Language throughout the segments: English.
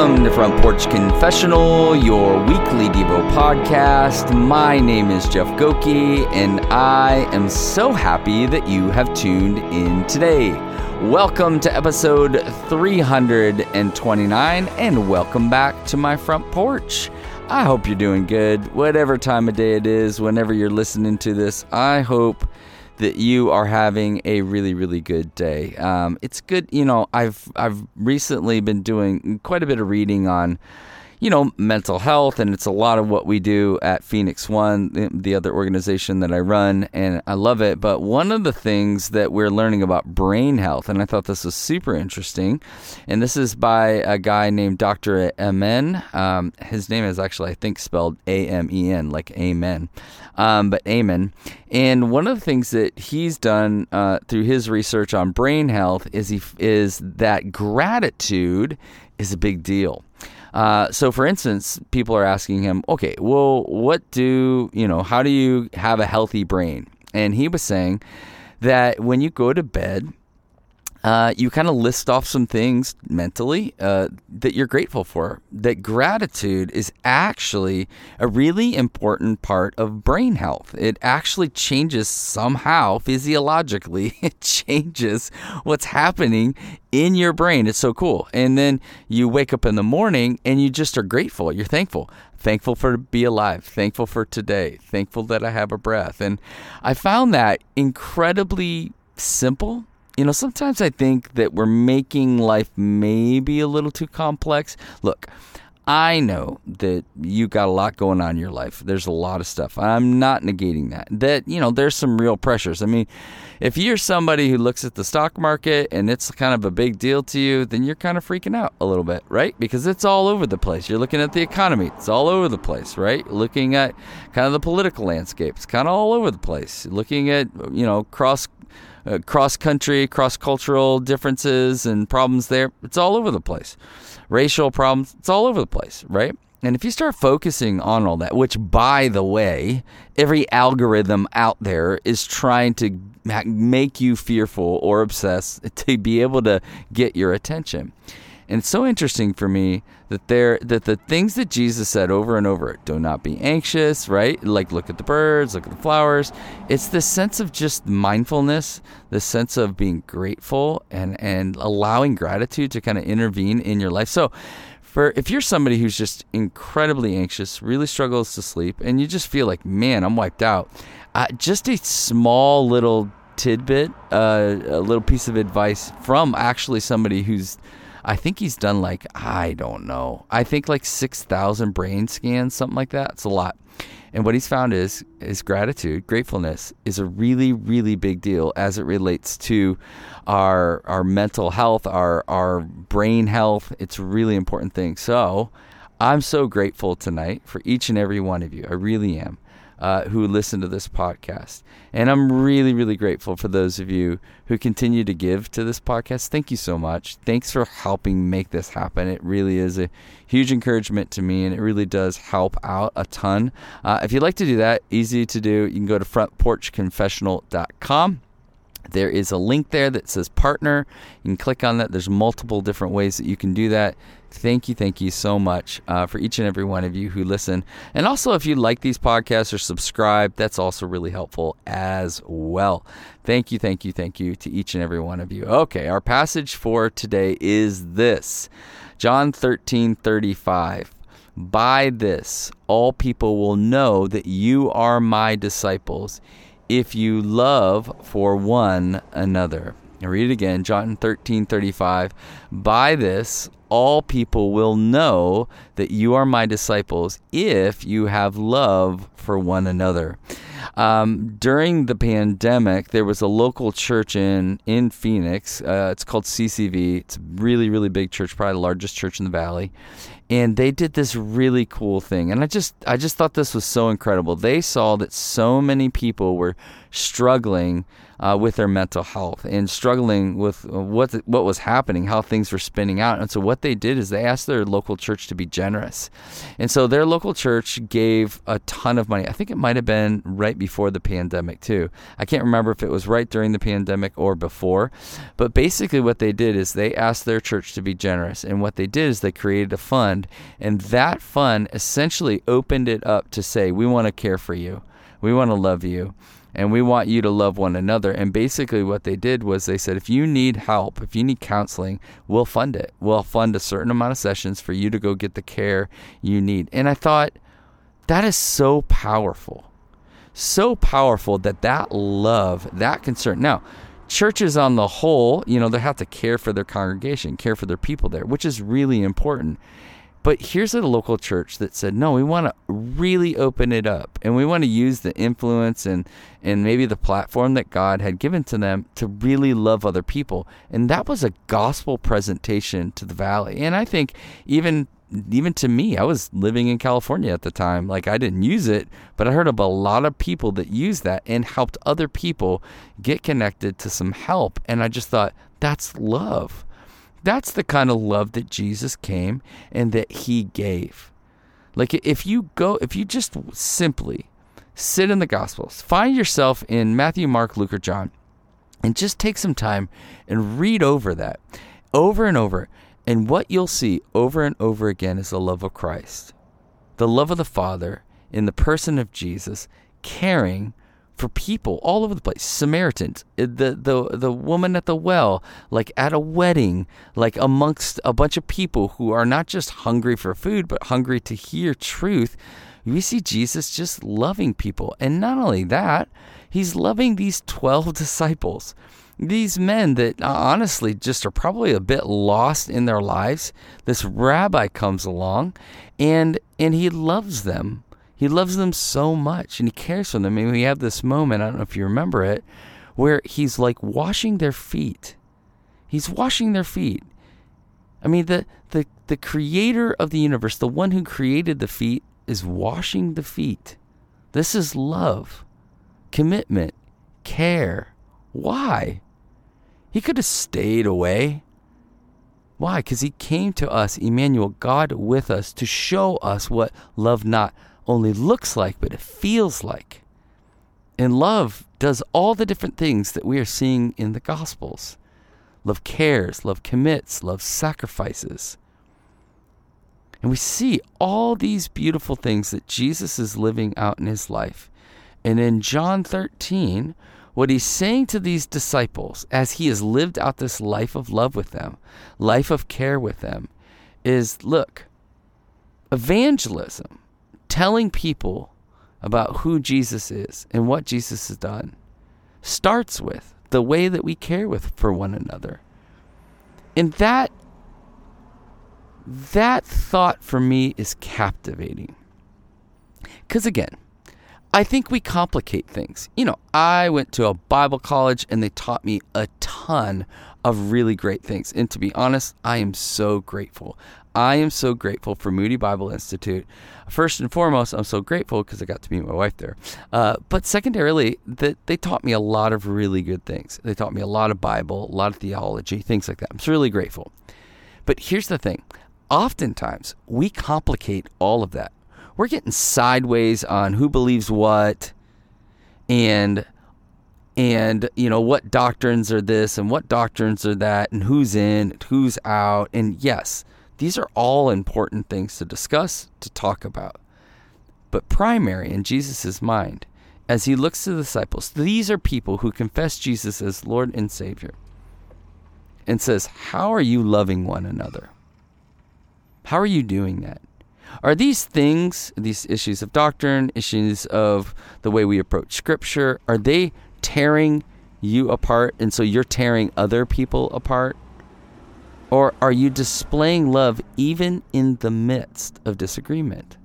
Welcome to Front Porch Confessional, your weekly Devo podcast. My name is Jeff Goki, and I am so happy that you have tuned in today. Welcome to episode 329, and welcome back to my front porch. I hope you're doing good, whatever time of day it is, whenever you're listening to this. I hope that you are having a really really good day. Um, it's good, you know. I've I've recently been doing quite a bit of reading on you know, mental health, and it's a lot of what we do at Phoenix One, the other organization that I run, and I love it. But one of the things that we're learning about brain health, and I thought this was super interesting, and this is by a guy named Dr. Amen. Um, his name is actually, I think, spelled A M E N, like Amen, um, but Amen. And one of the things that he's done uh, through his research on brain health is he is that gratitude is a big deal. Uh, so, for instance, people are asking him, okay, well, what do, you know, how do you have a healthy brain? And he was saying that when you go to bed, uh, you kind of list off some things mentally uh, that you're grateful for. That gratitude is actually a really important part of brain health. It actually changes somehow physiologically, it changes what's happening in your brain. It's so cool. And then you wake up in the morning and you just are grateful. You're thankful. Thankful for to be alive. Thankful for today. Thankful that I have a breath. And I found that incredibly simple you know, sometimes I think that we're making life maybe a little too complex. Look, I know that you got a lot going on in your life. There's a lot of stuff. I'm not negating that. That, you know, there's some real pressures. I mean, if you're somebody who looks at the stock market and it's kind of a big deal to you, then you're kind of freaking out a little bit, right? Because it's all over the place. You're looking at the economy, it's all over the place, right? Looking at kind of the political landscape, it's kind of all over the place. Looking at, you know, cross uh, cross country, cross cultural differences and problems there. It's all over the place. Racial problems, it's all over the place, right? And if you start focusing on all that, which by the way, every algorithm out there is trying to make you fearful or obsessed to be able to get your attention. And it's so interesting for me that there that the things that Jesus said over and over, do not be anxious, right? Like look at the birds, look at the flowers. It's this sense of just mindfulness, the sense of being grateful and and allowing gratitude to kind of intervene in your life. So for if you're somebody who's just incredibly anxious, really struggles to sleep, and you just feel like, man, I'm wiped out, uh, just a small little tidbit, uh, a little piece of advice from actually somebody who's I think he's done like I don't know. I think like six thousand brain scans, something like that. It's a lot. And what he's found is is gratitude, gratefulness is a really really big deal as it relates to our our mental health, our our brain health. It's a really important thing. So, I'm so grateful tonight for each and every one of you. I really am uh, who listen to this podcast. And I'm really, really grateful for those of you who continue to give to this podcast. Thank you so much. Thanks for helping make this happen. It really is a huge encouragement to me, and it really does help out a ton. Uh, if you'd like to do that, easy to do. You can go to frontporchconfessional.com. There is a link there that says partner. You can click on that. There's multiple different ways that you can do that. Thank you, thank you so much uh, for each and every one of you who listen. And also, if you like these podcasts or subscribe, that's also really helpful as well. Thank you, thank you, thank you to each and every one of you. Okay, our passage for today is this John 13 35. By this, all people will know that you are my disciples if you love for one another. I read it again, John 13 35. By this, all people will know that you are my disciples if you have love for one another. Um, during the pandemic, there was a local church in in Phoenix. Uh, it's called CCV. It's a really really big church, probably the largest church in the valley. And they did this really cool thing, and I just I just thought this was so incredible. They saw that so many people were struggling uh, with their mental health and struggling with what what was happening, how things were spinning out. And so what what they did is they asked their local church to be generous. And so their local church gave a ton of money. I think it might have been right before the pandemic, too. I can't remember if it was right during the pandemic or before. But basically, what they did is they asked their church to be generous. And what they did is they created a fund. And that fund essentially opened it up to say, we want to care for you, we want to love you and we want you to love one another. And basically, what they did was they said, if you need help, if you need counseling, we'll fund it. We'll fund a certain amount of sessions for you to go get the care you need. And I thought, that is so powerful. So powerful that that love, that concern. Now, churches on the whole, you know, they have to care for their congregation, care for their people there, which is really important. But here's a local church that said, no, we want to really open it up and we want to use the influence and, and maybe the platform that God had given to them to really love other people. And that was a gospel presentation to the valley. And I think even even to me, I was living in California at the time. Like I didn't use it, but I heard of a lot of people that used that and helped other people get connected to some help. And I just thought, that's love. That's the kind of love that Jesus came and that he gave. Like if you go, if you just simply sit in the Gospels, find yourself in Matthew, Mark, Luke, or John, and just take some time and read over that over and over. And what you'll see over and over again is the love of Christ, the love of the Father in the person of Jesus, caring for people all over the place. Samaritans, eh, the the the woman at the well, like at a wedding, like amongst a bunch of people who are not just hungry for food but hungry to hear truth. We see Jesus just loving people, and not only that, he's loving these twelve disciples. These men that uh, honestly just are probably a bit lost in their lives. This rabbi comes along and and he loves them he loves them so much and he cares for them. And we have this moment, I don't know if you remember it, where he's like washing their feet. He's washing their feet. I mean, the, the, the creator of the universe, the one who created the feet, is washing the feet. This is love, commitment, care. Why? He could have stayed away. Why? Because he came to us, Emmanuel, God with us, to show us what love not only looks like, but it feels like. And love does all the different things that we are seeing in the Gospels. Love cares, love commits, love sacrifices. And we see all these beautiful things that Jesus is living out in his life. And in John 13, what he's saying to these disciples as he has lived out this life of love with them, life of care with them, is look, evangelism telling people about who Jesus is and what Jesus has done starts with the way that we care with for one another. And that that thought for me is captivating. Cuz again, I think we complicate things. You know, I went to a Bible college and they taught me a ton of really great things. And to be honest, I am so grateful. I am so grateful for Moody Bible Institute. First and foremost, I'm so grateful because I got to meet my wife there. Uh, but secondarily, that they taught me a lot of really good things. They taught me a lot of Bible, a lot of theology, things like that. I'm so really grateful. But here's the thing oftentimes, we complicate all of that. We're getting sideways on who believes what and and you know what doctrines are this and what doctrines are that and who's in who's out and yes these are all important things to discuss, to talk about. But primary in Jesus' mind, as he looks to the disciples, these are people who confess Jesus as Lord and Savior and says, How are you loving one another? How are you doing that? Are these things, these issues of doctrine, issues of the way we approach Scripture, are they tearing you apart and so you're tearing other people apart? Or are you displaying love even in the midst of disagreement?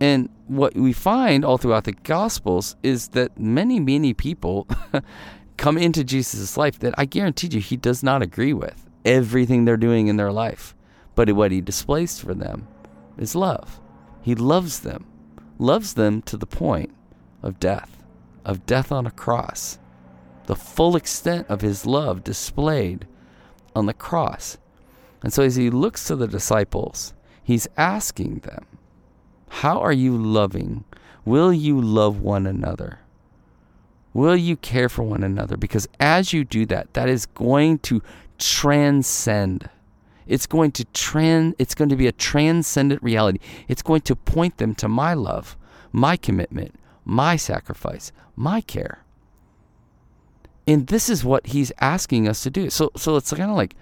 And what we find all throughout the Gospels is that many, many people come into Jesus' life that I guarantee you he does not agree with everything they're doing in their life. But what he displays for them is love. He loves them, loves them to the point of death, of death on a cross. The full extent of his love displayed on the cross. And so as he looks to the disciples, he's asking them, How are you loving? Will you love one another? Will you care for one another? Because as you do that, that is going to transcend. It's going to trans it's going to be a transcendent reality. It's going to point them to my love, my commitment, my sacrifice, my care. And this is what he's asking us to do. So so it's kind of like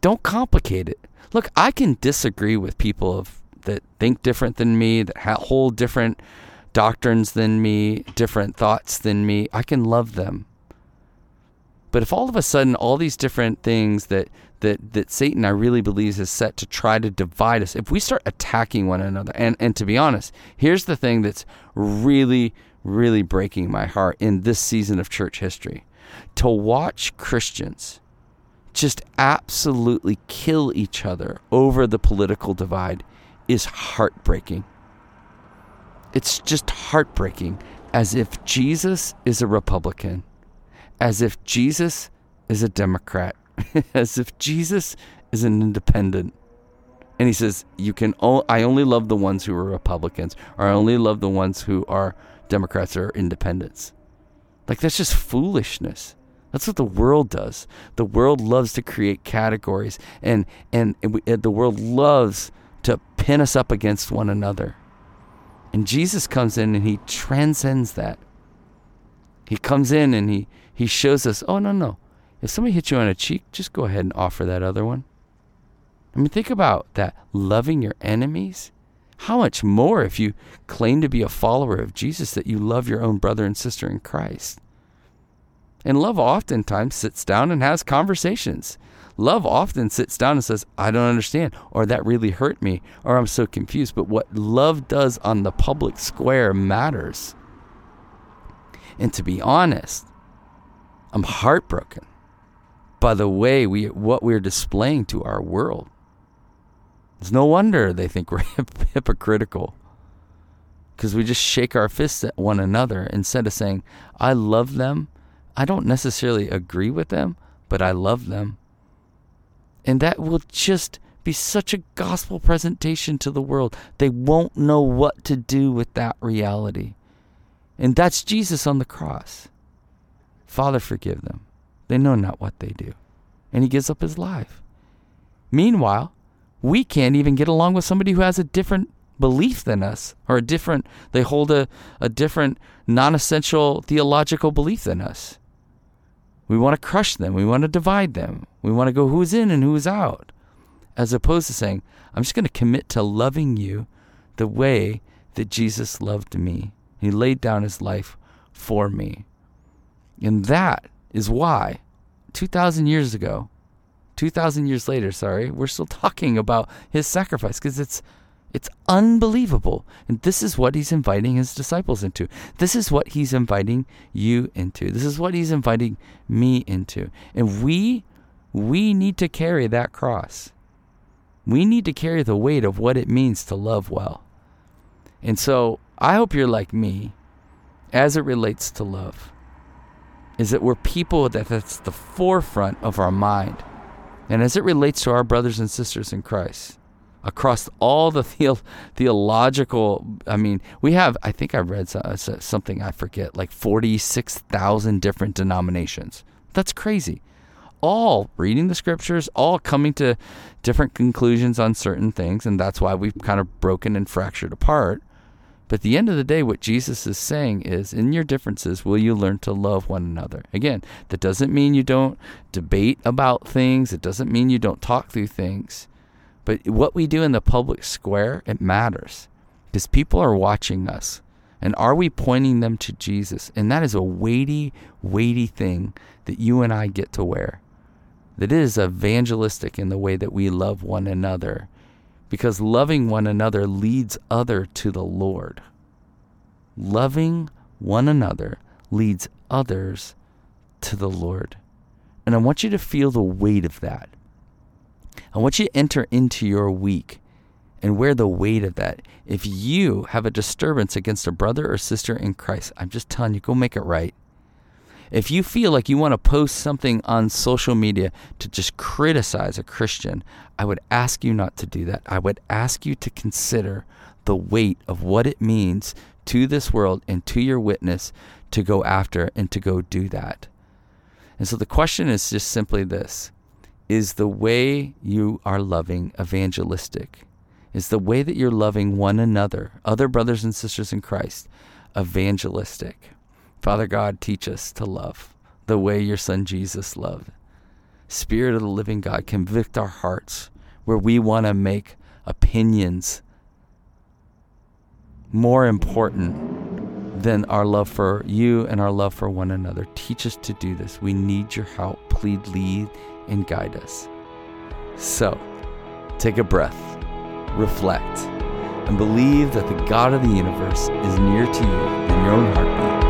don't complicate it. Look, I can disagree with people of that think different than me, that hold different doctrines than me, different thoughts than me. I can love them. But if all of a sudden all these different things that that that Satan I really believes is set to try to divide us, if we start attacking one another, and and to be honest, here's the thing that's really really breaking my heart in this season of church history, to watch Christians just absolutely kill each other over the political divide is heartbreaking. It's just heartbreaking as if Jesus is a Republican, as if Jesus is a Democrat, as if Jesus is an independent. And he says, "You can. O- I only love the ones who are Republicans, or I only love the ones who are Democrats or independents." Like that's just foolishness. That's what the world does. The world loves to create categories, and and, and we, uh, the world loves to pin us up against one another. And Jesus comes in and he transcends that. He comes in and he he shows us, oh no no, if somebody hits you on a cheek, just go ahead and offer that other one. I mean, think about that loving your enemies. How much more if you claim to be a follower of Jesus that you love your own brother and sister in Christ? And love oftentimes sits down and has conversations. Love often sits down and says, I don't understand, or that really hurt me, or I'm so confused. But what love does on the public square matters. And to be honest, I'm heartbroken by the way we what we're displaying to our world. It's no wonder they think we're hypocritical. Because we just shake our fists at one another instead of saying, I love them I don't necessarily agree with them, but I love them. And that will just be such a gospel presentation to the world. They won't know what to do with that reality. And that's Jesus on the cross. Father, forgive them. They know not what they do. And he gives up his life. Meanwhile, we can't even get along with somebody who has a different belief than us or a different they hold a, a different non-essential theological belief than us we want to crush them. We want to divide them. We want to go who's in and who's out. As opposed to saying, I'm just going to commit to loving you the way that Jesus loved me. He laid down his life for me. And that is why 2,000 years ago, 2,000 years later, sorry, we're still talking about his sacrifice because it's it's unbelievable. And this is what he's inviting his disciples into. This is what he's inviting you into. This is what he's inviting me into. And we we need to carry that cross. We need to carry the weight of what it means to love well. And so, I hope you're like me as it relates to love. Is that we're people that that's the forefront of our mind. And as it relates to our brothers and sisters in Christ, across all the, the theological i mean we have i think i read something i forget like 46000 different denominations. That's crazy. All reading the scriptures all coming to different conclusions on certain things and that's why we've kind of broken and fractured apart but at the end of the day what jesus is saying is in your differences will you learn to love one another again that doesn't mean you don't debate about things it doesn't mean you don't talk through things but what we do in the public square, it matters because people are watching us. And are we pointing them to Jesus? And that is a weighty, weighty thing that you and I get to wear. That is evangelistic in the way that we love one another because loving one another leads other to the Lord. Loving one another leads others to the Lord. And I want you to feel the weight of that. I want you to enter into your week and wear the weight of that. If you have a disturbance against a brother or sister in Christ, I'm just telling you, go make it right. If you feel like you want to post something on social media to just criticize a Christian, I would ask you not to do that. I would ask you to consider the weight of what it means to this world and to your witness to go after and to go do that. And so the question is just simply this Is the way you are loving evangelistic? Is the way that you're loving one another, other brothers and sisters in Christ, evangelistic? Father God, teach us to love the way your Son Jesus loved. Spirit of the living God, convict our hearts where we want to make opinions more important than our love for you and our love for one another. Teach us to do this. We need your help. Please lead and guide us. So, take a breath, reflect, and believe that the God of the universe is near to you in your own heartbeat.